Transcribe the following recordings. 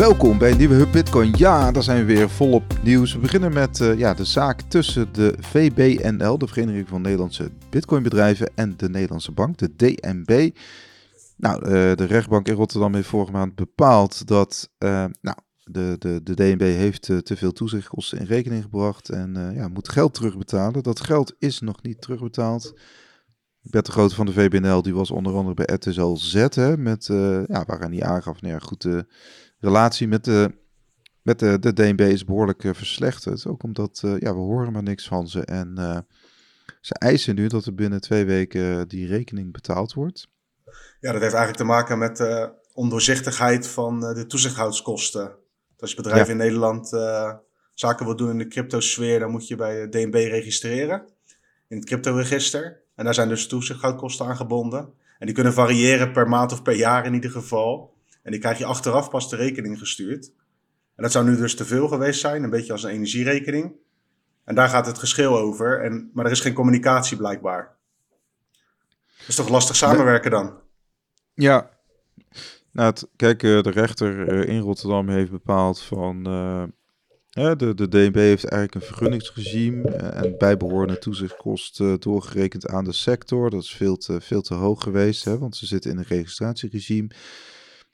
Welkom bij nieuwe Hub Bitcoin. Ja, daar zijn we weer volop nieuws. We beginnen met uh, ja, de zaak tussen de VBNL, de Vereniging van Nederlandse Bitcoinbedrijven, en de Nederlandse Bank, de DNB. Nou, uh, de rechtbank in Rotterdam heeft vorige maand bepaald dat uh, nou, de, de, de DNB heeft te veel toezichtkosten in rekening gebracht en ja, moet geld terugbetalen. Dat geld is nog niet terugbetaald. Bert de Grote van de VBNL, die was onder andere bij RTL Z, hè, met, ja, waaraan hij aangaf, nou goed, relatie met de, met de, de DNB is behoorlijk uh, verslechterd. Ook omdat uh, ja, we horen maar niks van ze. En uh, ze eisen nu dat er binnen twee weken die rekening betaald wordt. Ja, dat heeft eigenlijk te maken met de ondoorzichtigheid van de toezichthoudskosten. Als je bedrijf ja. in Nederland zaken wil doen in de cryptosfeer, dan moet je bij de DNB registreren in het cryptoregister. En daar zijn dus toezichthoudkosten aan gebonden. En die kunnen variëren per maand of per jaar in ieder geval. En die krijg je achteraf pas de rekening gestuurd. En dat zou nu dus te veel geweest zijn, een beetje als een energierekening. En daar gaat het geschil over, en, maar er is geen communicatie blijkbaar. Dat is toch lastig samenwerken dan? Ja, nou, het, kijk, eh, de rechter eh, in Rotterdam heeft bepaald van... Uh, de, de DNB heeft eigenlijk een vergunningsregime en bijbehorende toezichtkosten doorgerekend aan de sector. Dat is veel te, veel te hoog geweest, hè, want ze zitten in een registratieregime.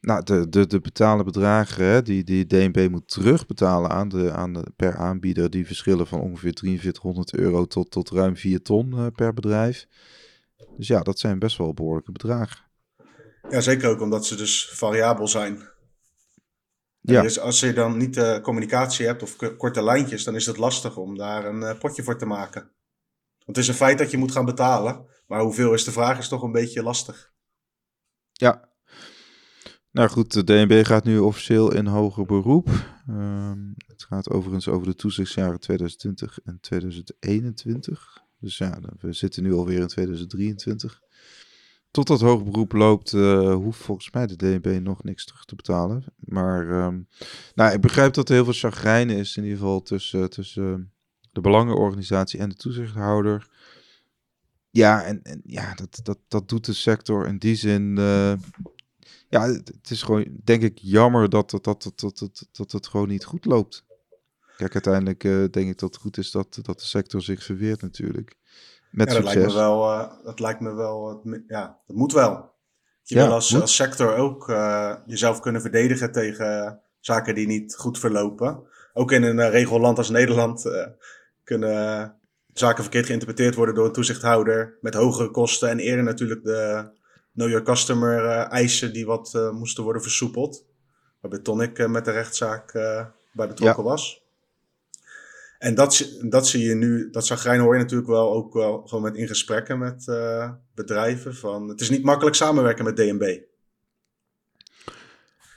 Nou, de, de, de betalen bedragen hè, die, die DNB moet terugbetalen aan de, aan de, per aanbieder, die verschillen van ongeveer 4300 euro tot, tot ruim 4 ton uh, per bedrijf. Dus ja, dat zijn best wel behoorlijke bedragen. Ja, zeker ook omdat ze dus variabel zijn. Ja. Dus als je dan niet uh, communicatie hebt of korte lijntjes, dan is het lastig om daar een uh, potje voor te maken. Want het is een feit dat je moet gaan betalen, maar hoeveel is de vraag is toch een beetje lastig. Ja, nou goed, de DNB gaat nu officieel in hoger beroep. Um, het gaat overigens over de toezichtsjaren 2020 en 2021. Dus ja, we zitten nu alweer in 2023. Tot dat hoger beroep loopt, uh, hoeft volgens mij de DNB nog niks terug te betalen. Maar um, nou, ik begrijp dat er heel veel chagrijn is, in ieder geval tussen, tussen de belangenorganisatie en de toezichthouder. Ja, en, en ja, dat, dat, dat doet de sector in die zin. Uh, ja, het is gewoon, denk ik, jammer dat, dat, dat, dat, dat, dat het gewoon niet goed loopt. Kijk, uiteindelijk uh, denk ik dat het goed is dat, dat de sector zich verweert natuurlijk. Met ja, dat lijkt me wel, uh, dat lijkt me wel, ja, dat moet wel. Je ja, wil als, als sector ook uh, jezelf kunnen verdedigen tegen zaken die niet goed verlopen. Ook in een regelland als Nederland kunnen zaken verkeerd geïnterpreteerd worden door een toezichthouder met hogere kosten en eerder natuurlijk de know your customer uh, eisen die wat uh, moesten worden versoepeld. Waarbij Tonic uh, met de rechtszaak bij betrokken ja. was. En dat, dat zie je nu, dat zagrijn hoor je natuurlijk wel ook wel gewoon met in gesprekken met bedrijven. Van, het is niet makkelijk samenwerken met DNB.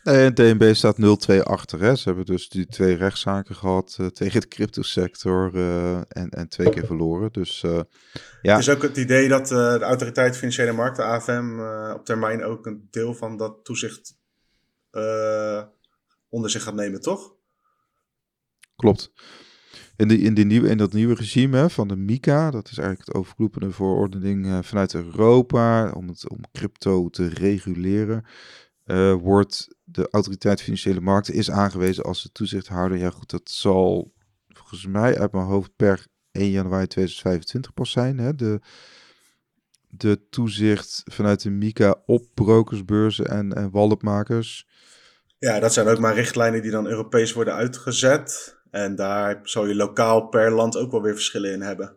Nee, DNB staat 0-2 achter. Hè. Ze hebben dus die twee rechtszaken gehad uh, tegen de cryptosector uh, en, en twee keer verloren. Dus uh, ja. Het is ook het idee dat de Autoriteit Financiële Markten, AFM, op termijn ook een deel van dat toezicht onder zich gaat nemen, toch? Klopt. In, die, in, die nieuwe, in dat nieuwe regime hè, van de MICA, dat is eigenlijk het overkoepelende verordening vanuit Europa om, het, om crypto te reguleren wordt de autoriteit financiële markten is aangewezen als de toezichthouder. Ja goed, dat zal volgens mij uit mijn hoofd per 1 januari 2025 pas zijn. Hè? De, de toezicht vanuit de MICA op brokersbeurzen en, en walletmakers. Ja, dat zijn ook maar richtlijnen die dan Europees worden uitgezet. En daar zou je lokaal per land ook wel weer verschillen in hebben.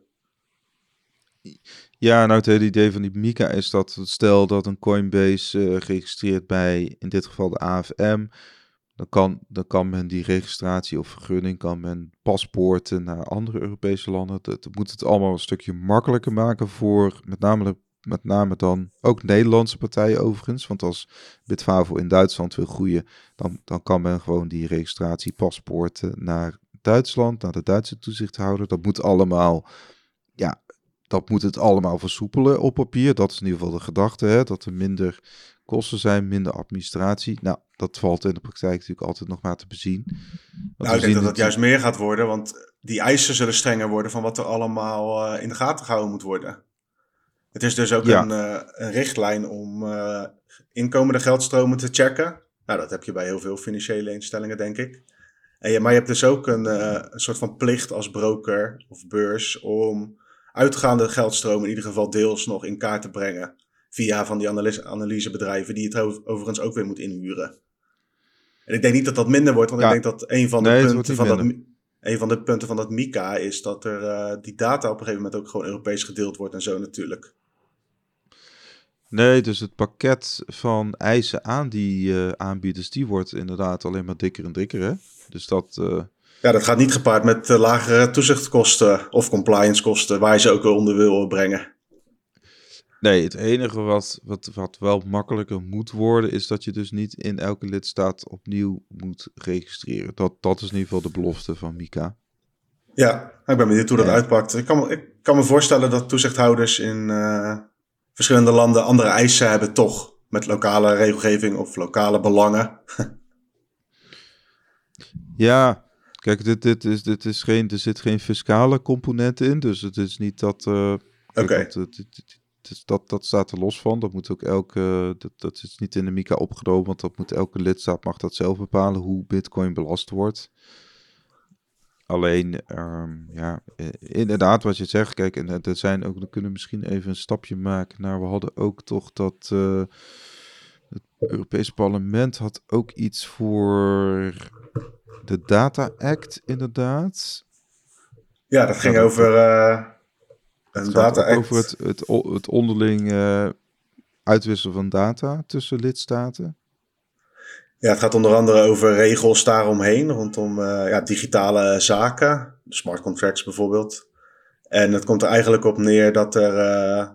Ja, nou het hele idee van die Mika is dat stel dat een Coinbase uh, bij in dit geval de AFM, dan kan, dan kan men die registratie of vergunning, kan men paspoorten naar andere Europese landen. Dat, dat moet het allemaal een stukje makkelijker maken voor met name, met name dan ook Nederlandse partijen overigens. Want als Bitfavo in Duitsland wil groeien, dan, dan kan men gewoon die registratie paspoorten naar Duitsland, naar de Duitse toezichthouder. Dat moet allemaal ja, dat moet het allemaal versoepelen op papier. Dat is in ieder geval de gedachte, hè? dat er minder kosten zijn, minder administratie. Nou, dat valt in de praktijk natuurlijk altijd nog maar te bezien. nou, ik denk dat dat juist meer gaat worden, want die eisen zullen strenger worden van wat er allemaal uh, in de gaten gehouden moet worden. Het is dus ook ja. een, uh, een, richtlijn om uh, inkomende geldstromen te checken. Nou, dat heb je bij heel veel financiële instellingen, denk ik. En je, maar je hebt dus ook een, een soort van plicht als broker of beurs om uitgaande geldstromen in ieder geval deels nog in kaart te brengen. Via van die analyse, analysebedrijven die het overigens ook weer moet inhuren. En ik denk niet dat dat minder wordt, want ik denk dat een van de punten van dat een van de punten van dat MICA is dat er uh, die data op een gegeven moment ook gewoon Europees gedeeld wordt en zo natuurlijk. Nee, dus het pakket van eisen aan die uh, aanbieders, die wordt inderdaad alleen maar dikker en dikker. Hè? Dus dat. Uh... Ja, dat gaat niet gepaard met lagere toezichtkosten of compliance kosten, waar je ze ook onder wil brengen. Nee, het enige wat, wat, wat wel makkelijker moet worden, is dat je dus niet in elke lidstaat opnieuw moet registreren. Dat, dat is in ieder geval de belofte van Mika. Ja, ik ben benieuwd hoe dat uitpakt. Ik kan, ik kan me voorstellen dat toezichthouders in uh, verschillende landen andere eisen hebben, toch? Met lokale regelgeving of lokale belangen. ja, kijk, dit, dit is, dit is geen, er zit geen fiscale component in. Dus het is niet dat. Uh, Oké dus dat, dat staat er los van. Dat moet ook elke, dat, dat is niet in de MICA opgenomen, want dat moet elke lidstaat mag dat zelf bepalen hoe Bitcoin belast wordt. Alleen, um, ja, inderdaad, wat je zegt, kijk, en er zijn ook, we kunnen misschien even een stapje maken naar, we hadden ook toch dat uh, het Europese parlement had ook iets voor de Data Act, inderdaad. Ja, dat ging over uh, een data over het, het, het onderling uh, uitwisselen van data tussen lidstaten. Ja, het gaat onder andere over regels daaromheen, rondom uh, ja, digitale zaken, smart contracts bijvoorbeeld. En het komt er eigenlijk op neer dat er uh,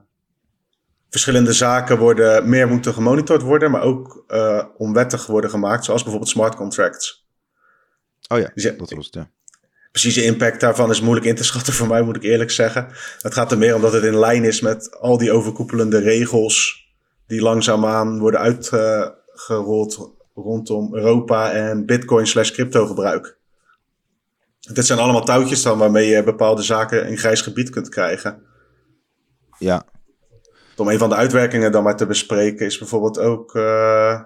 verschillende zaken worden, meer moeten gemonitord worden, maar ook onwettig worden gemaakt, zoals bijvoorbeeld smart contracts. Oh ja, dus dat was het, ja precieze impact daarvan is moeilijk in te schatten voor mij, moet ik eerlijk zeggen. Het gaat er meer om dat het in lijn is met al die overkoepelende regels die langzaamaan worden uitgerold rondom Europa en Bitcoin slash crypto gebruik. Dit zijn allemaal touwtjes dan waarmee je bepaalde zaken in grijs gebied kunt krijgen. Ja. Om een van de uitwerkingen dan maar te bespreken is bijvoorbeeld ook... Uh,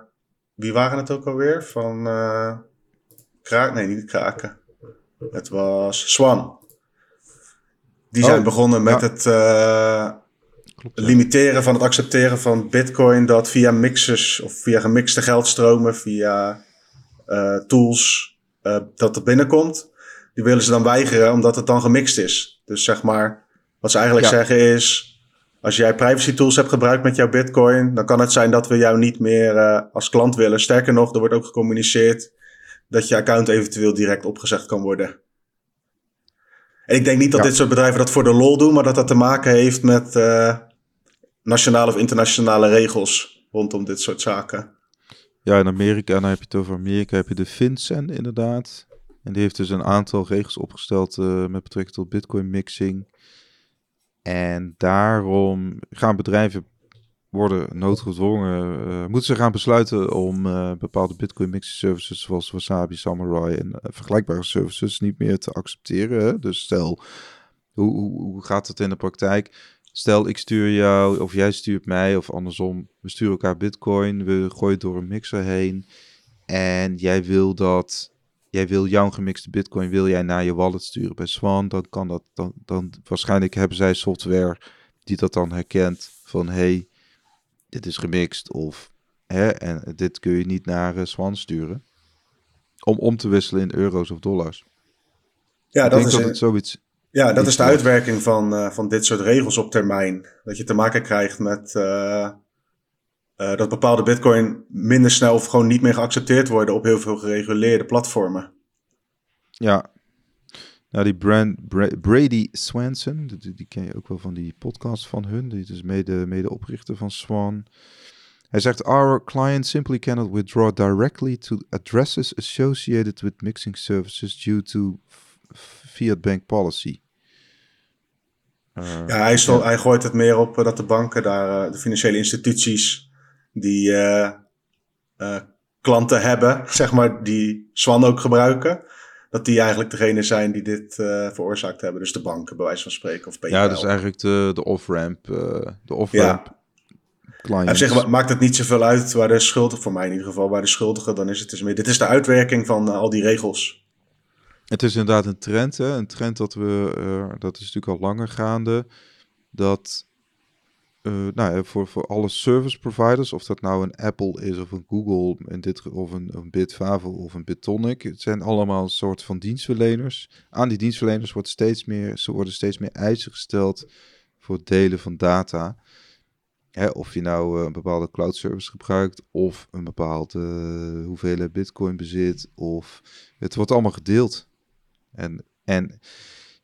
wie waren het ook alweer? Van... Uh, kraak, nee, niet kraken. Het was Swan. Die zijn oh, begonnen met het uh, limiteren van het accepteren van Bitcoin dat via mixers of via gemixte geldstromen, via uh, tools, uh, dat er binnenkomt. Die willen ze dan weigeren omdat het dan gemixt is. Dus zeg maar, wat ze eigenlijk zeggen is. Als jij privacy tools hebt gebruikt met jouw Bitcoin, dan kan het zijn dat we jou niet meer als klant willen. Sterker nog, er wordt ook gecommuniceerd dat je account eventueel direct opgezegd kan worden. En ik denk niet dat dit soort bedrijven dat voor de lol doen, maar dat dat te maken heeft met uh, nationale of internationale regels rondom dit soort zaken. Ja, in Amerika, en dan heb je het over Amerika, heb je de FinCEN inderdaad. En die heeft dus een aantal regels opgesteld uh, met betrekking tot bitcoin mixing. En daarom gaan bedrijven worden noodgedwongen, uh, moeten ze gaan besluiten om uh, bepaalde Bitcoin mixing services zoals Wasabi, Samurai en uh, vergelijkbare services niet meer te accepteren. Dus stel, hoe, hoe, gaat het in de praktijk? Stel, ik stuur jou of jij stuurt mij of andersom, we sturen elkaar Bitcoin, we gooien door een mixer heen en jij wil dat, jij wil jouw gemixte Bitcoin, wil jij naar je wallet sturen bij Swan, dan kan dat, dan, dan waarschijnlijk hebben zij software die dat dan herkent van hey, dit is gemixt of hè, en dit kun je niet naar uh, Swan sturen. Om om te wisselen in euro's of dollars. Ja, dat is dat het zoiets. Ja, dat is de uitwerking van, uh, van dit soort regels op termijn. Dat je te maken krijgt met uh, dat bepaalde bitcoin minder snel of gewoon niet meer geaccepteerd worden op heel veel gereguleerde platformen. Ja, nou, die brand, Brady Swanson, die, die, ken je ook wel van die podcast van hun. Die is mede, mede oprichter van Swan. Hij zegt, our client simply cannot withdraw directly to addresses associated with mixing services due to fiat bank policy. Uh, ja, hij, stond, hij gooit het meer op uh, dat de banken daar, uh, de financiële instituties, die klanten hebben, zeg maar, die Swan ook gebruiken dat die eigenlijk degene zijn die dit uh, veroorzaakt hebben. Dus de banken, bij wijze van spreken, of PayPal. Ja, dus eigenlijk de, de off-ramp. Uh, de off-ramp. Zeg, maakt het niet zoveel uit waar de schuldige, voor mij in ieder geval, waar de schuldige, dan is het dus meer. Dit is de uitwerking van al die regels. Het is inderdaad een trend, hè? een trend dat we, dat is natuurlijk al langer gaande, dat uh, nou, voor, voor alle service providers, of dat nou een Apple is of een Google in dit, of een, een Bitfavo of een Bitonic, het zijn allemaal een soort van dienstverleners. Aan die dienstverleners wordt steeds meer, ze worden steeds meer eisen gesteld voor het delen van data. Hè, of je nou uh, een bepaalde cloud service gebruikt, of een bepaalde uh, hoeveelheid bitcoin bezit, of het wordt allemaal gedeeld. En, en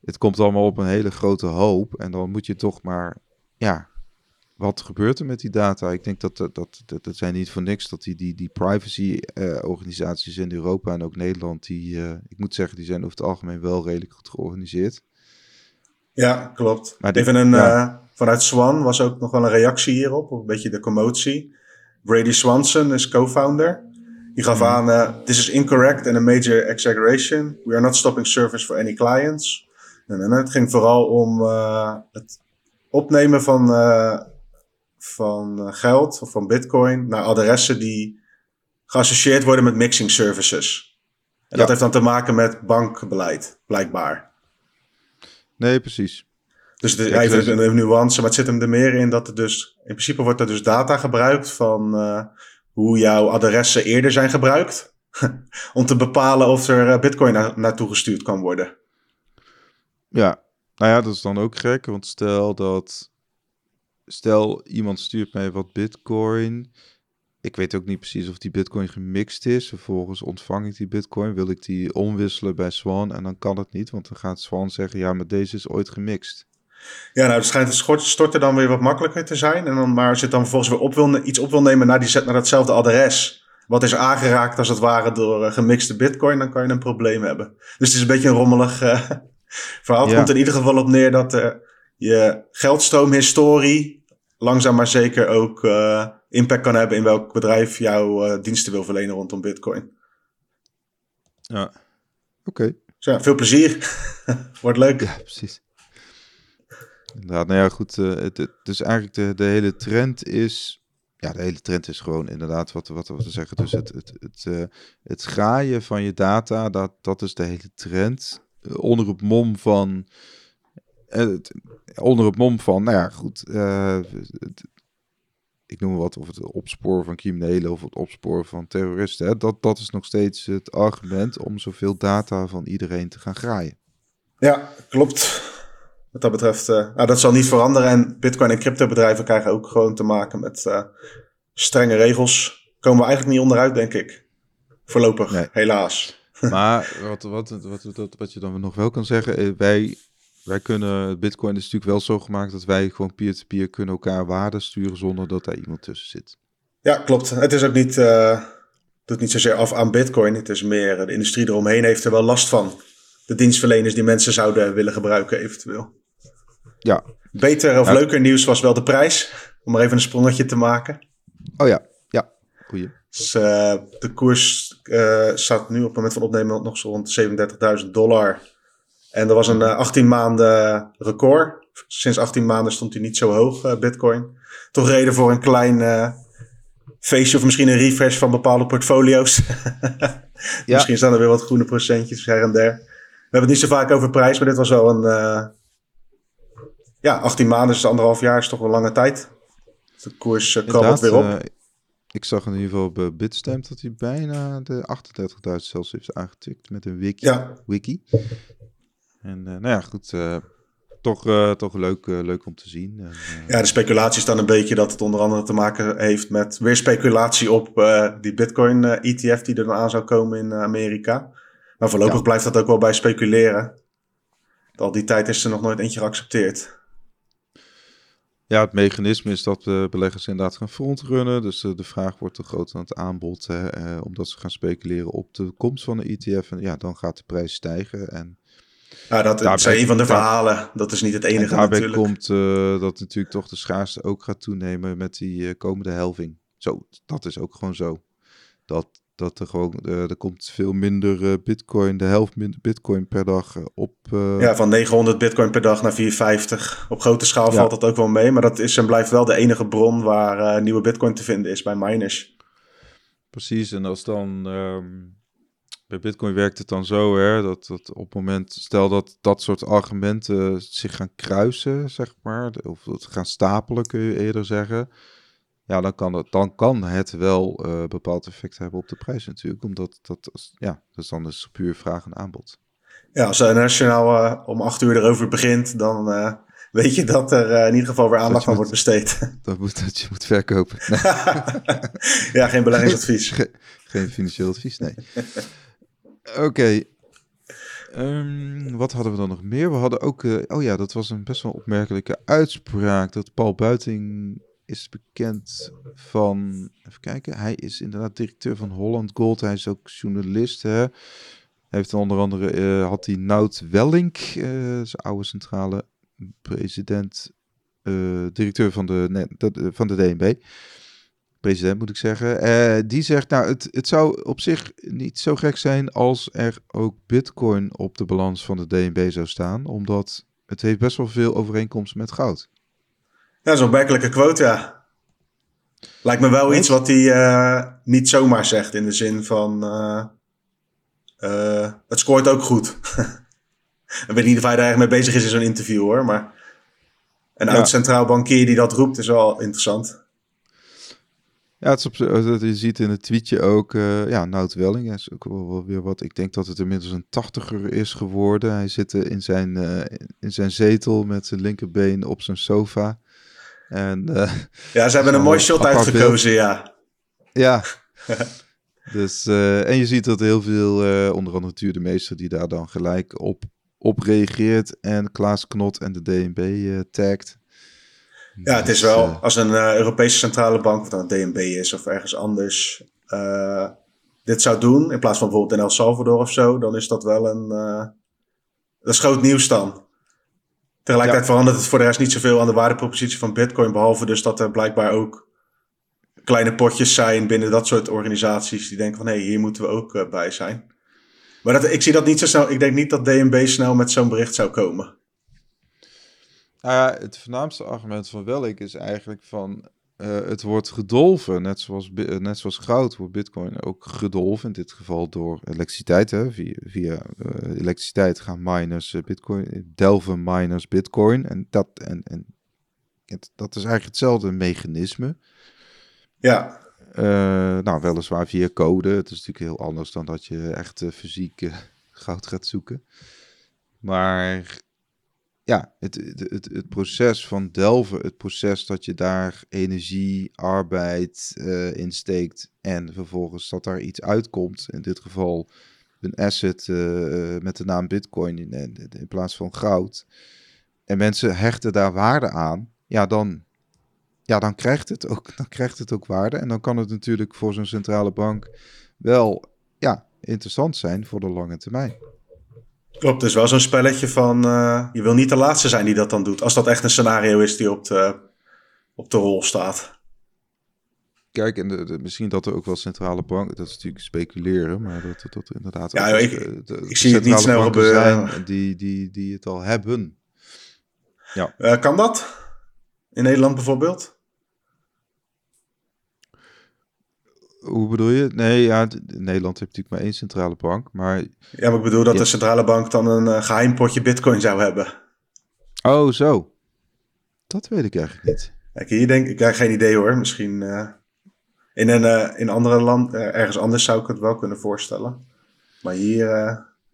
het komt allemaal op een hele grote hoop. En dan moet je toch maar, ja, wat gebeurt er met die data? Ik denk dat dat, dat, dat, zijn niet voor niks dat die, die, die privacy-organisaties in Europa en ook Nederland, die, uh, ik moet zeggen, die zijn over het algemeen wel redelijk goed georganiseerd. Ja, klopt. Maar Even een, ja. uh, vanuit Swan was ook nog wel een reactie hierop, een beetje de commotie. Brady Swanson is co-founder. Die gaf hmm. aan, this is incorrect and a major exaggeration. We are not stopping service for any clients. En, en het ging vooral om het opnemen van van eh, geld of van bitcoin naar adressen die geassocieerd worden met mixing services. En dat heeft dan te maken met bankbeleid, blijkbaar. Nee, precies. Dus het is even een, nuance, maar het zit hem er meer in dat er dus, in principe wordt er dus data gebruikt van uh, hoe jouw adressen eerder zijn gebruikt. om te bepalen of er eh, bitcoin naartoe gestuurd kan worden. Ja, nou ja, dat is dan ook gek, want stel dat stel iemand stuurt mij wat bitcoin. Ik weet ook niet precies of die bitcoin gemixt is. Vervolgens ontvang ik die bitcoin. Wil ik die omwisselen bij Swan? En dan kan het niet, want dan gaat Swan zeggen: ja, maar deze is ooit gemixt. Ja, nou, het schijnt het storten dan weer wat makkelijker te zijn. En dan, maar als je het dan vervolgens weer op wil, iets op wil nemen naar, die, naar datzelfde adres. Wat is aangeraakt als het ware door uh, gemixte bitcoin, dan kan je een probleem hebben. Dus het is een beetje een rommelig uh, verhaal. Het komt in ieder geval op neer dat uh, je geldstroomhistorie langzaam maar zeker ook uh, impact kan hebben in welk bedrijf jouw uh, diensten wil verlenen rondom Bitcoin. Ja, oké. Okay. ja, veel plezier. Wordt leuk. Ja, precies. Inderdaad, nou ja, goed. Uh, het, het, dus eigenlijk de, de hele trend is. Ja, de hele trend is gewoon inderdaad wat, wat, wat we zeggen. Dus het, het, het, uh, het graaien van je data, dat, dat is de hele trend. onder het mom van onder het mom van, nou ja, goed, uh, ik noem wat, of het opsporen van criminelen of het opsporen van terroristen, hè, dat, dat is nog steeds het argument om zoveel data van iedereen te gaan graaien. Ja, klopt. Wat dat betreft, uh, nou, dat zal niet veranderen. En Bitcoin en cryptobedrijven krijgen ook gewoon te maken met uh, strenge regels. Komen we eigenlijk niet onderuit, denk ik. Voorlopig, nee. helaas. Maar wat, wat, wat, wat, wat je dan nog wel kan zeggen, wij wij kunnen, Bitcoin is natuurlijk wel zo gemaakt dat wij gewoon peer-to-peer kunnen elkaar waarde sturen zonder dat daar iemand tussen zit. Ja, klopt. Het is ook niet, uh, doet niet zozeer af aan Bitcoin. Het is meer, de industrie eromheen heeft er wel last van. De dienstverleners die mensen zouden willen gebruiken eventueel. Ja. Beter of leuker nieuws was wel de prijs. Om maar even een sprongetje te maken. Oh ja, ja. Goeie. Dus, uh, de koers uh, staat nu op het moment van opnemen nog zo rond 37.000 dollar en er was een 18 eh, maanden record. Sinds 18 maanden stond hij niet zo hoog, uh, Bitcoin. Toch reden voor een klein uh, feestje of misschien een refresh van bepaalde portfolio's. ja. Misschien staan er weer wat groene procentjes her en der. We hebben het niet zo vaak over prijs, maar dit was wel een. Uh, ja, 18 maanden, dus anderhalf jaar is toch wel lange tijd. De koers uh, krabbelt weer op. ik zag in ieder geval bij Bitstamp dat hij bijna de 38.000 zelfs heeft aangetikt met een wiki. Ja. wiki. En uh, nou ja, goed. Uh, toch, uh, toch leuk, leuk om te zien. En, ja, de speculatie is dan een beetje dat het onder andere te maken heeft met weer speculatie op die Bitcoin-ETF die er dan aan zou komen in Amerika. Maar voorlopig ja. blijft dat ook wel bij speculeren. Al die tijd is er nog nooit eentje geaccepteerd. Ja, het mechanisme is dat de beleggers inderdaad gaan frontrunnen. Dus de, vraag wordt te groot aan het aanbod. Hè, eh, omdat ze gaan speculeren op de komst van de ETF. En ja, dan gaat de prijs stijgen. En ja, dat is een van de verhalen. Dat is niet het enige en daarbij natuurlijk. komt uh, dat natuurlijk toch de schaarste ook gaat toenemen met die uh, komende helving. Zo, dat is ook gewoon zo. Dat dat er gewoon, er komt veel minder bitcoin, de helft minder bitcoin per dag op. Ja, van 900 bitcoin per dag naar 450. Op grote schaal valt dat ook wel mee, maar dat is en blijft wel de enige bron waar nieuwe bitcoin te vinden is bij miners. Precies, en als dan ehm, bij Bitcoin werkt het dan zo, hè, dat, dat op het moment, stel dat dat soort argumenten zich gaan kruisen, zeg maar, of het gaan stapelen, kun je eerder zeggen. Ja, dan kan het, dan kan het wel uh, bepaald effect hebben op de prijs natuurlijk, omdat dat, ja, dat is dan dus puur vraag en aanbod. Ja, als de nationaal uh, om acht uur erover begint, dan uh, weet je dat er in ieder geval weer aandacht aan wordt besteed. Dat, moet, dat je moet verkopen. ja, geen beleggingsadvies. geen financieel advies, nee. Oké. Ehm, wat hadden we dan nog meer? We hadden ook, uh, oh ja, dat was een best wel opmerkelijke uitspraak. Dat Paul Buiting is bekend van, even kijken, hij is inderdaad directeur van Holland Gold. Hij is ook journalist. Hè? Heeft onder andere, uh, had hij Nout Wellink, uh, zijn oude centrale president, directeur van de, nee, van de DNB president moet ik zeggen, uh, die zegt, nou, het, het zou op zich niet zo gek zijn als er ook bitcoin op de balans van de DNB zou staan, omdat het heeft best wel veel overeenkomst met goud. Ja, zo'n werkelijke quote, ja. Lijkt me wel iets wat hij uh, niet zomaar zegt in de zin van, uh, het scoort ook goed. ik weet niet of hij daar erg mee bezig is in zo'n interview hoor, maar een ja. oud centraal bankier die dat roept is wel interessant. Ja, het is op, eh, je ziet in het tweetje ook, uh, ja, Nout Welling is ook wel, weer wat. Ik denk dat het inmiddels een tachtiger is geworden. Hij zit in zijn, uh, in zijn zetel met zijn linkerbeen op zijn sofa. En, uh, ja, ze hebben een mooi shot uitgekozen, ja. Ja. dus, en je ziet dat heel veel, onder andere natuurlijk de meester die daar dan gelijk op, op reageert. En Klaas Knot en de DNB tagt. Ja, het is wel als een uh, Europese centrale bank, wat dan DNB is of ergens anders, uh, dit zou doen, in plaats van bijvoorbeeld in El Salvador of zo, dan is dat wel een. Uh, dat is groot nieuws dan. Tegelijkertijd ja. verandert het voor de rest niet zoveel aan de waardepropositie van Bitcoin, behalve dus dat er blijkbaar ook kleine potjes zijn binnen dat soort organisaties die denken van hé, hey, hier moeten we ook bij zijn. Maar dat, ik zie dat niet zo snel. Ik denk niet dat DNB snel met zo'n bericht zou komen. Nou ja, het voornaamste argument van Welk is eigenlijk van uh, het wordt gedolven, net zoals, uh, net zoals goud wordt bitcoin ook gedolven, in dit geval door elektriciteit. Hè? Via, via uh, elektriciteit gaan miners bitcoin, delven miners bitcoin. En dat, en, en, het, dat is eigenlijk hetzelfde mechanisme. Ja. nou, weliswaar via code. Het is natuurlijk heel anders dan dat je echt fysiek goud gaat zoeken. Maar ja, het, het, het, proces van delven, het proces dat je daar energie, arbeid uh, in steekt en vervolgens dat daar iets uitkomt, in dit geval een asset uh, met de naam Bitcoin in, in, in, plaats van goud, en mensen hechten daar waarde aan, ja, dan, ja, dan, krijgt het ook, dan krijgt het ook waarde. En dan kan het natuurlijk voor zo'n centrale bank wel ja, interessant zijn voor de lange termijn. Klopt, het is wel zo'n spelletje van uh, je wil niet de laatste zijn die dat dan doet. Als dat echt een scenario is die op de, op de rol staat. Kijk, en de, misschien dat er ook wel centrale banken, dat is natuurlijk speculeren, maar dat dat, dat inderdaad. Ja, ik, de, ik zie het niet snel gebeuren. Zijn die, die, die het al hebben. Ja. Uh, kan dat? In Nederland bijvoorbeeld? Hoe bedoel je? Nee, ja, Nederland heeft natuurlijk maar één centrale bank, maar... Ja, maar ik bedoel dat de centrale bank dan een uh, geheim potje bitcoin zou hebben. Oh, zo. Dat weet ik eigenlijk niet. Kijk, hier denk ik, ja, geen idee hoor. Misschien uh, in een uh, in andere land, ergens anders zou ik het wel kunnen voorstellen. Maar hier...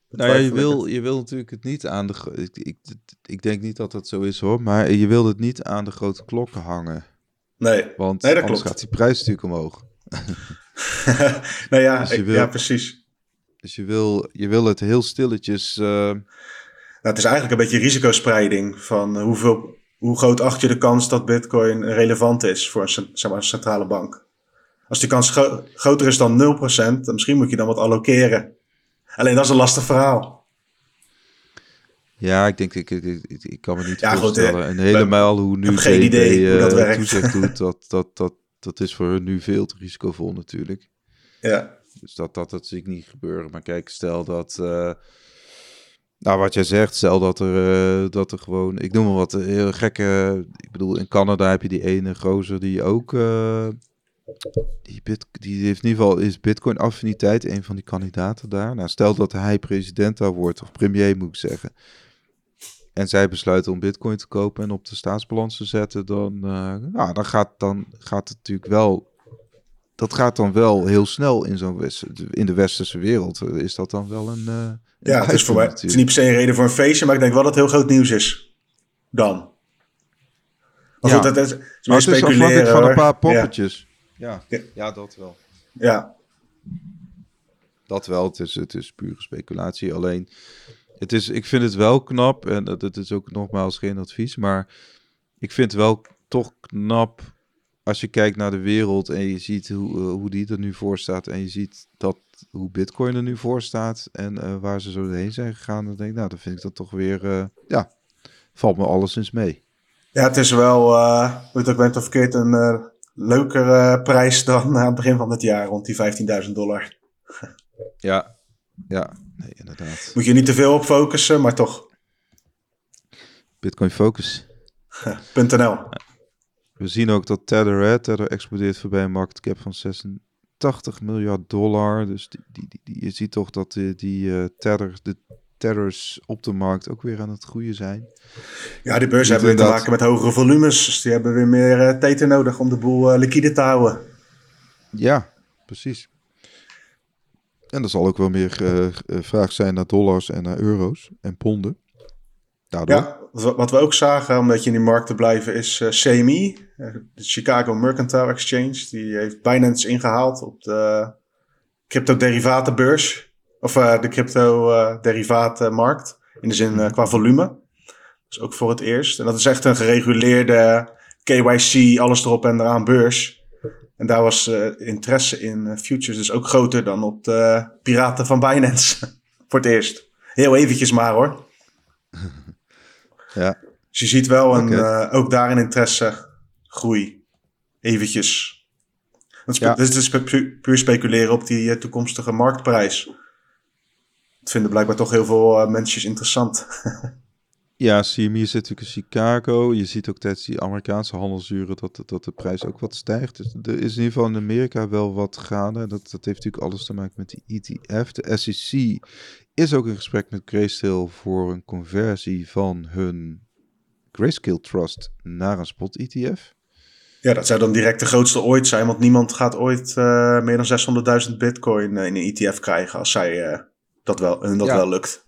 nou ja, je wil, je wil natuurlijk het niet aan de... Ik, ik, ik denk niet dat dat zo is hoor, maar je wil het niet aan de grote klokken hangen. Nee, Want nee, dat anders klopt. gaat die prijs natuurlijk omhoog. nou ja, dus wil, ja, precies. Dus je wil, je wil het heel stilletjes. Uh... Nou, het is eigenlijk een beetje risicospreiding van hoeveel, hoe groot acht je de kans dat Bitcoin relevant is voor een, zeg maar, centrale bank. Als die kans groter is dan 0%, dan misschien moet je dan wat allokeren. Alleen dat is een lastig verhaal. Ja, ik denk, ik, ik, ik, ik kan me niet ja, voorstellen. Goed, en helemaal hoe nu geen idee hoe dat toezicht doet, dat, dat, dat, dat is voor hun nu veel te risicovol natuurlijk. Ja. Dus dat, dat, dat zie ik niet gebeuren. Maar kijk, stel dat... Uh, nou, wat jij zegt, stel dat er, uh, dat er gewoon... Ik noem maar wat, heel gekke... Ik bedoel, in Canada heb je die ene gozer die ook... Uh, die, bit, die heeft in ieder geval is Bitcoin-affiniteit, een van die kandidaten daar. Nou, stel dat hij president daar wordt, of premier moet ik zeggen. En zij besluiten om Bitcoin te kopen en op de staatsbalans te zetten, dan, uh, nou, dan, gaat, dan gaat het natuurlijk wel. Dat gaat dan wel heel snel in, zo'n in de westerse wereld. Is dat dan wel een. Uh, ja, het is voor mij. Het is niet per se een reden voor een feestje, maar ik denk wel dat het heel groot nieuws is. Dan. Maar ja. goed, dat is, is maar het is afhankelijk van een paar poppetjes. Ja. Ja. ja, dat wel. Ja. Dat wel, het is, het is pure speculatie. Alleen, het is, ik vind het wel knap, en dat is ook nogmaals geen advies, maar ik vind het wel toch knap als je kijkt naar de wereld en je ziet hoe, uh, hoe die er nu voor staat en je ziet dat, hoe Bitcoin er nu voor staat en uh, waar ze zo heen zijn gegaan, dan denk ik, nou, dan vind ik dat toch weer, uh, ja, valt me alleszins mee. Ja, het is wel, uh, weet ik weet of verkeerd, een leukere prijs dan aan het begin van het jaar, rond die 15.000 dollar. ja, ja, nee, inderdaad. Moet je niet te veel op focussen, maar toch. Bitcoin Focus. .nl. We zien ook dat Tether, hè, Tether explodeert voorbij een market cap van 86 miljard dollar. Dus die, die, die, je ziet toch dat die, die uh, Tether, de Tethers op de markt ook weer aan het groeien zijn. Ja, die beurs hebben weer te maken met hogere volumes. Dus die hebben weer meer uh, teten nodig om de boel uh, liquide te houden. Ja, precies. En er zal ook wel meer uh, vraag zijn naar dollars en naar euro's en ponden. Daardoor. Ja, wat we ook zagen, om een beetje in die markt te blijven, is uh, CME, de Chicago Mercantile Exchange. Die heeft Binance ingehaald op de crypto-derivatenbeurs. Of de crypto-derivatenmarkt. in de zin qua volume. Dus ook voor het eerst. En dat is echt een gereguleerde KYC, alles erop en eraan beurs. En daar was uh, interesse in uh, futures dus ook groter dan op de piraten van Binance. Voor het eerst. Heel eventjes maar hoor. ja. Dus je ziet wel een, okay. uh, ook daar een interesse groei. Eventjes. Dat is, ja. dus het is pu puur speculeren op die toekomstige marktprijs. Dat vinden blijkbaar toch heel veel mensen interessant. Ja, CME zit natuurlijk in Chicago. Je ziet ook tijdens die Amerikaanse handelsuren dat, dat de prijs ook wat stijgt. Dus er is in ieder geval in Amerika wel wat gaande. Dat, dat heeft natuurlijk alles te maken met die ETF. De SEC is ook in gesprek met Grayscale voor een conversie van hun Grayscale Trust naar een spot ETF. Ja, dat zou dan direct de grootste ooit zijn, want niemand gaat ooit uh, meer dan 600.000 bitcoin in een ETF krijgen als zij uh, dat wel, hun dat ja. wel lukt.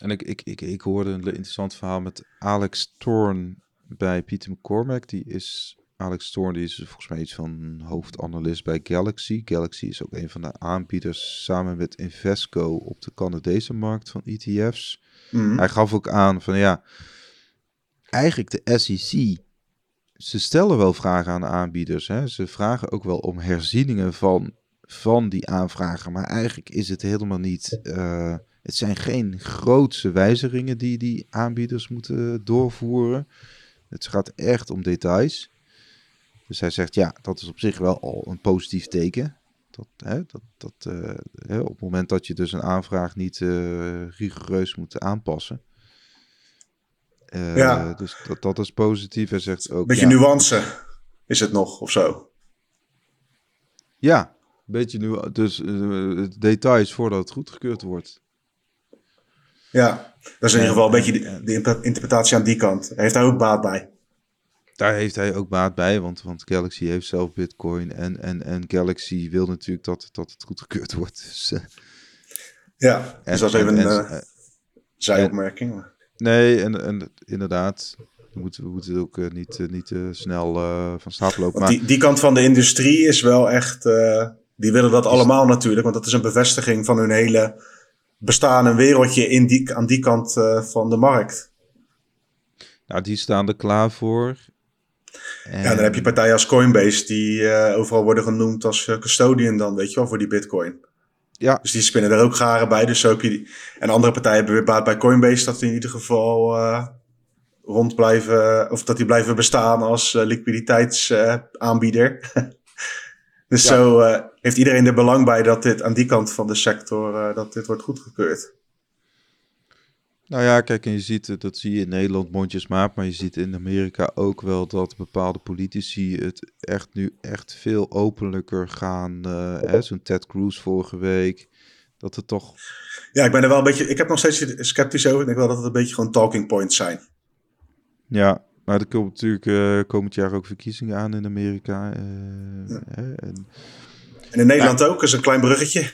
En ik, ik, ik, ik hoorde een interessant verhaal met Alex Thorn bij Pieter McCormack. Die is, Alex Thorn die is volgens mij iets van hoofdanalist bij Galaxy. Galaxy is ook een van de aanbieders samen met Invesco op de Canadese markt van ETF's. Mm. Hij gaf ook aan van ja, eigenlijk de SEC, ze stellen wel vragen aan de aanbieders. Hè? Ze vragen ook wel om herzieningen van, van die aanvragen. Maar eigenlijk is het helemaal niet... Uh, het zijn geen grootse wijzigingen die die aanbieders moeten doorvoeren. Het gaat echt om details. Dus hij zegt, ja, dat is op zich wel al een positief teken. Dat, hè, dat, dat, uh, hè, op het moment dat je dus een aanvraag niet uh, rigoureus moet aanpassen. Uh, ja. Dus dat, dat is positief. Hij zegt ook... Beetje ja, nuance is het nog, of zo? Ja, een beetje nu. Dus details voordat het goedgekeurd wordt. Ja, dat is in ieder geval een beetje de, de, interpretatie aan die kant. Heeft hij ook baat bij? Daar heeft hij ook baat bij, want, want Galaxy heeft zelf Bitcoin. En, en, en Galaxy wil natuurlijk dat, dat het goedgekeurd wordt. Dus, uh, ja, dus dat is even een uh, zijopmerking. Nee, en, en inderdaad, we moeten, we moeten ook uh, niet, uh, niet uh, snel van stapel lopen. Maar... Die, die kant van de industrie is wel echt. die willen dat allemaal natuurlijk, want dat is een bevestiging van hun hele bestaan een wereldje in die, aan die kant uh, van de markt. Nou, die staan er klaar voor. En... Ja, dan heb je partijen als Coinbase die uh, overal worden genoemd als uh, custodian dan, weet je wel, voor die bitcoin. Ja. Dus die spinnen er ook garen bij. Dus zo heb je die... En andere partijen hebben weer baat bij Coinbase dat die in ieder geval rond blijven, of dat die blijven bestaan als liquiditeitsaanbieder. dus ja. zo, heeft iedereen er belang bij dat dit aan die kant van de sector dat dit wordt goedgekeurd. Nou ja, kijk, en je ziet, dat zie je in Nederland mondjesmaat, maar je ziet in Amerika ook wel dat bepaalde politici het echt nu echt veel openlijker gaan. Uh, Zo'n Ted Cruz vorige week, dat het toch... Ja, ik ben er wel een beetje, ik heb nog steeds sceptisch over. Ik denk wel dat het een beetje gewoon talking points zijn. Ja, maar er komen natuurlijk uh, komend jaar ook verkiezingen aan in Amerika. Uh, Hè, en... en... in Nederland ook, is een klein bruggetje.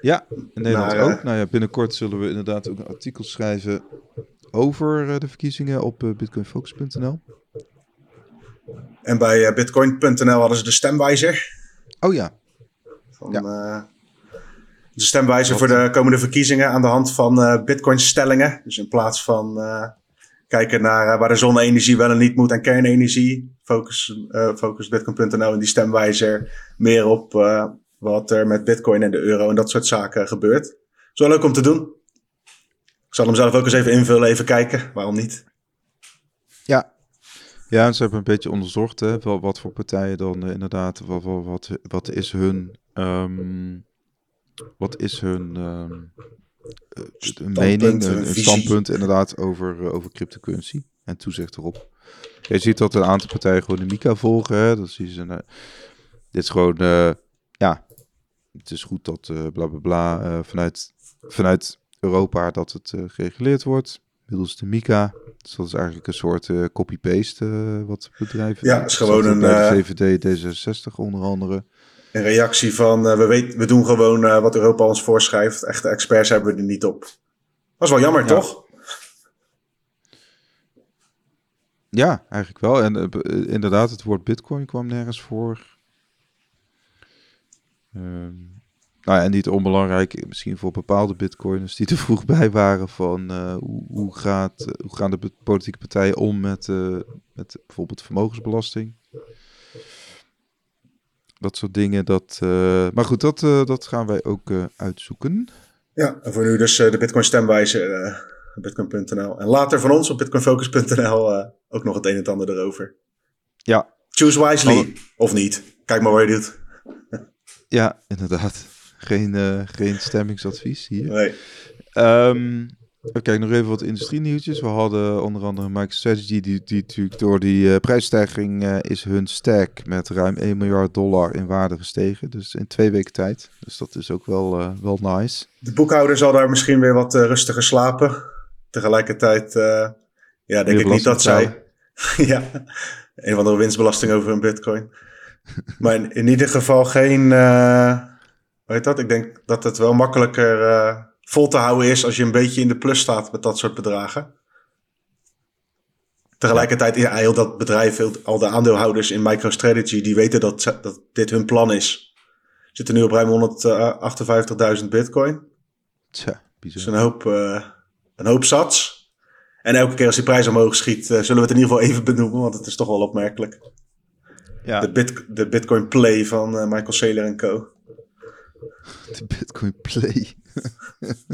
Ja, in Nederland nou, ook. Nou ja, binnenkort zullen we inderdaad ook een artikel schrijven over uh, de verkiezingen op uh, bitcoinfocus.nl. En bij uh, bitcoin.nl hadden ze de stemwijzer. Oh ja. Van, ja. de stemwijzer voor de komende verkiezingen aan de hand van bitcoin-stellingen. Dus in plaats van kijken naar waar de zonne-energie wel en niet moet en kernenergie, focus, focus bitcoin.nl en die stemwijzer meer op wat er met Bitcoin en de euro en dat soort zaken gebeurt. Is wel leuk om te doen. Ik zal hem zelf ook eens even invullen, even kijken. Waarom niet? Ja, ja, ze hebben een beetje onderzocht hè, wat voor partijen dan uh, inderdaad, wat, wat, wat, is hun, um, wat is hun um, mening, een, standpunt inderdaad over, uh, over cryptocurrency en toezicht erop. Je ziet dat een aantal partijen gewoon de Mika volgen. Hè, dat je, uh, dit is gewoon, ja, het is goed dat uh, bla bla bla vanuit, vanuit Europa dat het gereguleerd wordt. Middels de MICA. Dus dat is eigenlijk een soort copy-paste wat bedrijven. Ja, het is gewoon een. VVD, D66 onder andere. Een reactie van we, weet, we doen gewoon wat Europa ons voorschrijft. Echte experts hebben we er niet op. Dat is wel jammer, ja. toch? Ja, eigenlijk wel. En inderdaad, het woord Bitcoin kwam nergens voor. Um, nou, en niet onbelangrijk, misschien voor bepaalde bitcoiners die er vroeg bij waren van hoe, hoe, gaat, hoe gaan de politieke partijen om met, met bijvoorbeeld vermogensbelasting. Dat soort dingen. Dat, uh, maar goed, dat, dat gaan wij ook uitzoeken. Ja, en voor nu dus de Bitcoin stemwijzer, bitcoin.nl. En later van ons op bitcoinfocus.nl ook nog het een en ander erover. Ja. Choose wisely, of niet. Kijk maar waar je doet. Ja, inderdaad. Geen, geen stemmingsadvies hier. Nee. Um, Oké, nog even wat industrie-nieuwtjes. We hadden onder andere MicroStrategy, die, die natuurlijk door die uh, prijsstijging uh, is hun stack met ruim 1 miljard dollar in waarde gestegen. Dus in twee weken tijd. Dus dat is ook wel, uh, wel nice. De boekhouder zal daar misschien weer wat rustiger slapen. Tegelijkertijd, ja, denk ik niet dat zij... ja, een van de winstbelasting over een bitcoin. maar in, in, ieder geval geen. Weet dat? Ik denk dat het wel makkelijker vol te houden is als je een beetje in de plus staat met dat soort bedragen. Tegelijkertijd, ja, heel dat bedrijf, al de aandeelhouders in MicroStrategy, die weten dat, dat dit hun plan is. Zitten nu op ruim 158.000 bitcoin. Tja, bizar. Dus een hoop, uh, een hoop sats. En elke keer als die prijs omhoog schiet, zullen we het in ieder geval even benoemen, want het is toch wel opmerkelijk. Ja. De, bit, de Bitcoin Play van uh, Michael Saylor en Co. De Bitcoin Play.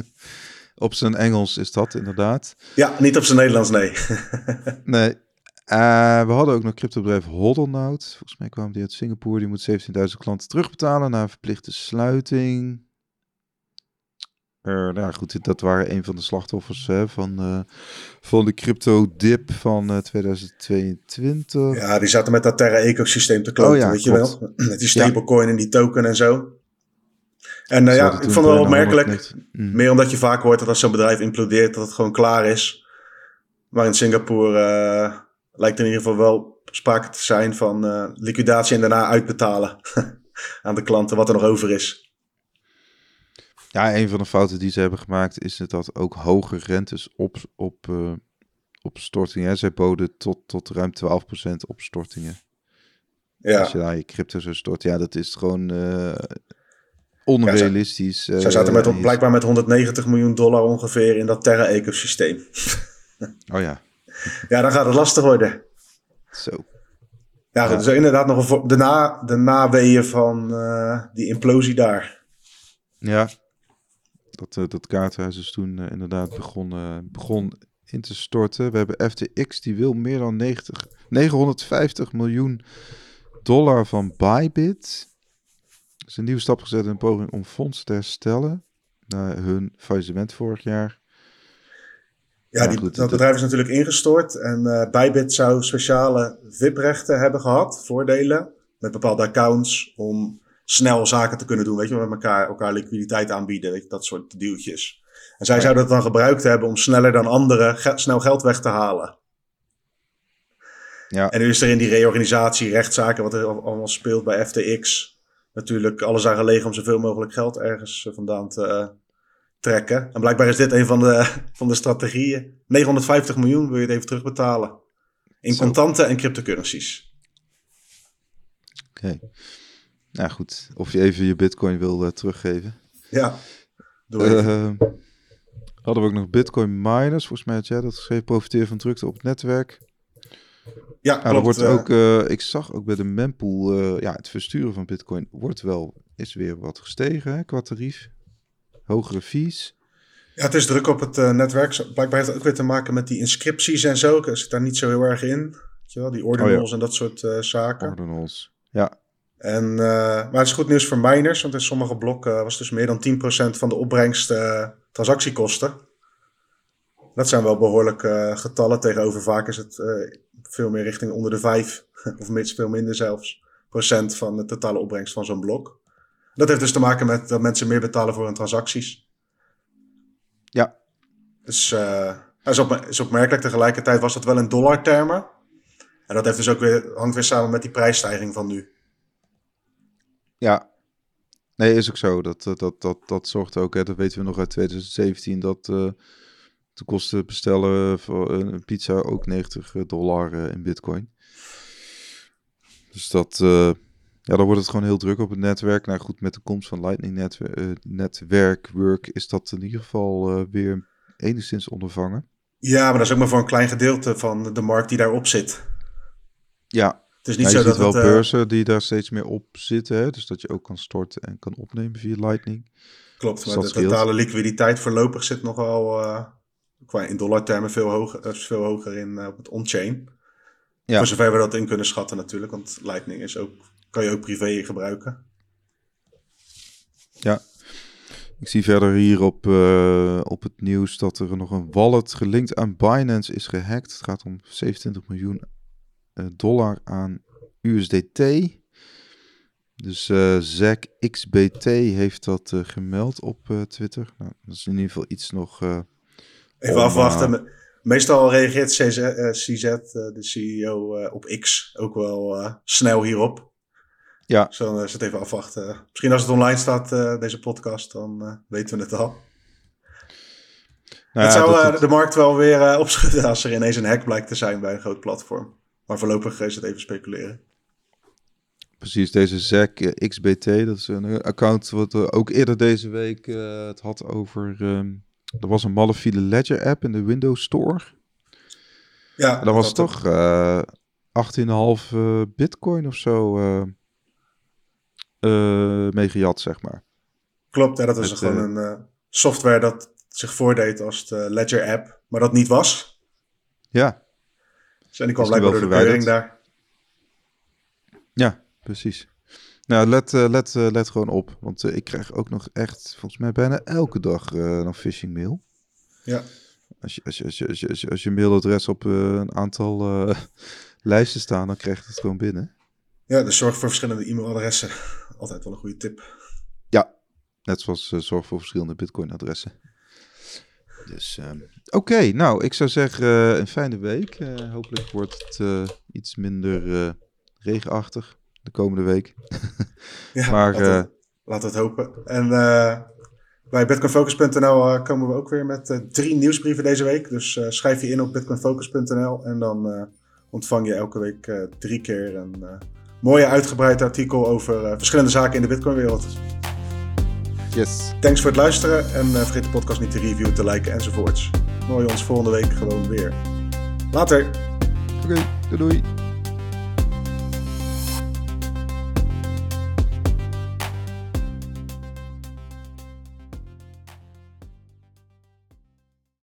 op zijn Engels is dat inderdaad. Ja, niet op zijn Nederlands, nee. nee. Uh, we hadden ook nog cryptobedrijf Hodlnout. Volgens mij kwam die uit Singapore. Die moet 17.000 klanten terugbetalen na verplichte sluiting. Uh, nou goed, dat waren een van de slachtoffers hè, van, uh, van de crypto-dip van uh, 2022. Ja, die zaten met dat Terra-ecosysteem te kloten, oh, ja, weet je wel. Met die stablecoin ja. en die token en zo. En ja, ik vond het wel opmerkelijk. Mm. Meer omdat je vaak hoort dat als zo'n bedrijf implodeert, dat het gewoon klaar is. Maar in Singapore lijkt er in ieder geval wel sprake te zijn van liquidatie en daarna uitbetalen aan de klanten wat er nog over is. Ja, een van de fouten die ze hebben gemaakt is het dat ook hoge rentes op, op, uh, op stortingen. Zij boden tot, tot ruim 12% op stortingen. Ja. Als je daar je crypto zo stort, ja, dat is gewoon uh, onrealistisch. Ja, zij, zaten met, uh, blijkbaar met 190 miljoen dollar ongeveer in dat Terra-ecosysteem. oh ja. ja, dan gaat het lastig worden. Zo. Ja, ja. dus inderdaad nog een, de, na, de naweeën van die implosie daar. Ja, dat, uh, dat kaarthuis is toen uh, inderdaad begon, begon in te storten. We hebben FTX, die wil meer dan 90, 950 miljoen dollar van Bybit. Is een nieuwe stap gezet in een poging om fondsen te herstellen na hun faillissement vorig jaar. Ja, die, dat bedrijf is natuurlijk ingestort en uh, Bybit zou speciale VIP-rechten hebben gehad, voordelen, met bepaalde accounts om snel zaken te kunnen doen, weet je, met elkaar, elkaar liquiditeit aanbieden, weet je, dat soort deeltjes. En zij zouden dat dan gebruikt hebben om sneller dan anderen snel geld weg te halen. Ja. En nu is er in die reorganisatie, rechtszaken, wat er allemaal speelt bij FTX, natuurlijk alles aan gelegen om zoveel mogelijk geld ergens vandaan te uh, trekken. En blijkbaar is dit een van de, van de strategieën. 950 miljoen wil je het even terugbetalen. In contanten en cryptocurrencies. Oké. Nou goed, of je even je bitcoin wil uh, teruggeven. Ja, uh, Hadden we ook nog bitcoin miners. Volgens mij had jij dat geschreven. Profiteer van drukte op het netwerk. Ja, nou, wordt ook, uh, ik zag ook bij de mempool, uh, ja, het versturen van bitcoin wordt wel, is weer wat gestegen hè, qua tarief. Hogere fees. Ja, het is druk op het uh, netwerk. Blijkbaar heeft het ook weer te maken met die inscripties en zo. Ik zit daar niet zo heel erg in. Je wel, die ordinals oh, ja. en dat soort zaken. Ordinals, ja. En, maar het is goed nieuws voor miners, want in sommige blokken was dus meer dan 10% van de opbrengst transactiekosten. Dat zijn wel behoorlijke getallen tegenover vaak is het veel meer richting onder de 5, of veel minder zelfs, procent van de totale opbrengst van zo'n blok. Dat heeft dus te maken met dat mensen meer betalen voor hun transacties. Ja. Dus uh, is, op, is opmerkelijk. Tegelijkertijd was dat wel in dollartermen. En dat heeft dus ook weer, hangt weer samen met die prijsstijging van nu. Ja, nee, is ook zo. Dat, dat, dat, dat, zorgt ook, hè, dat weten we nog uit 2017, dat uh, de kosten bestellen voor een pizza ook 90 eh, dollar eh, in bitcoin. Dus dat, uh, ja, dan wordt het gewoon heel druk op het netwerk. Nou goed, met de komst van Lightning netwerk, uh, netwerk work is dat in ieder geval uh, weer enigszins ondervangen. Ja, maar dat is ook maar voor een klein gedeelte van de markt die daarop zit. Ja, het is niet zo dat wel het, beurzen die daar steeds meer op zitten. Hè? Dus dat je ook kan storten en kan opnemen via Lightning. Klopt, dus maar de totale liquiditeit voorlopig zit nogal qua in dollartermen veel hoger, eh, veel hoger in uh, op het on-chain. Ja. Voor zover we dat in kunnen schatten natuurlijk, want Lightning is ook, kan je ook privé gebruiken. Ja, ik zie verder hier op, uh, op het nieuws dat er nog een wallet gelinkt aan Binance is gehackt. Het gaat om 27 miljoen dollar aan USDT. Dus uh, Zack XBT heeft dat gemeld op Twitter. Nou, dat is in ieder geval iets nog Even afwachten. Meestal reageert CZ, uh, CZ uh, de CEO, uh, op X ook wel uh, snel hierop. Ja. Dus dan is het even afwachten. Misschien als het online staat, deze podcast, dan weten we het al. Nou het zou dat, de markt wel weer opschudden als er ineens een hack blijkt te zijn bij een groot platform. Maar voorlopig is het even speculeren. Precies, deze ZAC XBT, dat is een account wat ook eerder deze week het had over... Um, er was een Malafide Ledger app in de Windows Store. Ja. dat was toch uh, eh, 18,5 uh, bitcoin of zo uh, uh, meegejat, zeg maar. Klopt, ja, dat was gewoon een software dat zich voordeed als de Ledger app, maar dat niet was. Ja. Dus en die kwam blijkbaar door de bekeuring daar. Ja, precies. Nou, let, uh, let, uh, let gewoon op. Want uh, ik krijg ook nog echt, volgens mij bijna elke dag nog phishing mail. Ja. Als je, als je, als je, als je, als je, als je mailadres op een aantal lijsten staan, dan krijg je het gewoon binnen. Ja, dus zorg voor verschillende e-mailadressen. Altijd wel een goede tip. Ja, net zoals zorg voor verschillende bitcoin-adressen. Dus uh, oké, okay, nou, ik zou zeggen uh, een fijne week. Uh, hopelijk wordt het iets minder regenachtig de komende week. ja, maar, laten, uh, we het hopen. En uh, bij bitcoinfocus.nl uh, komen we ook weer met drie nieuwsbrieven deze week. Dus schrijf je in op bitcoinfocus.nl en dan ontvang je elke week drie keer een mooie uitgebreid artikel over verschillende zaken in de bitcoinwereld. Yes. Thanks voor het luisteren en vergeet de podcast niet te reviewen, te liken enzovoorts. Mooi ons volgende week gewoon weer. Later. Oké, okay, doei doei.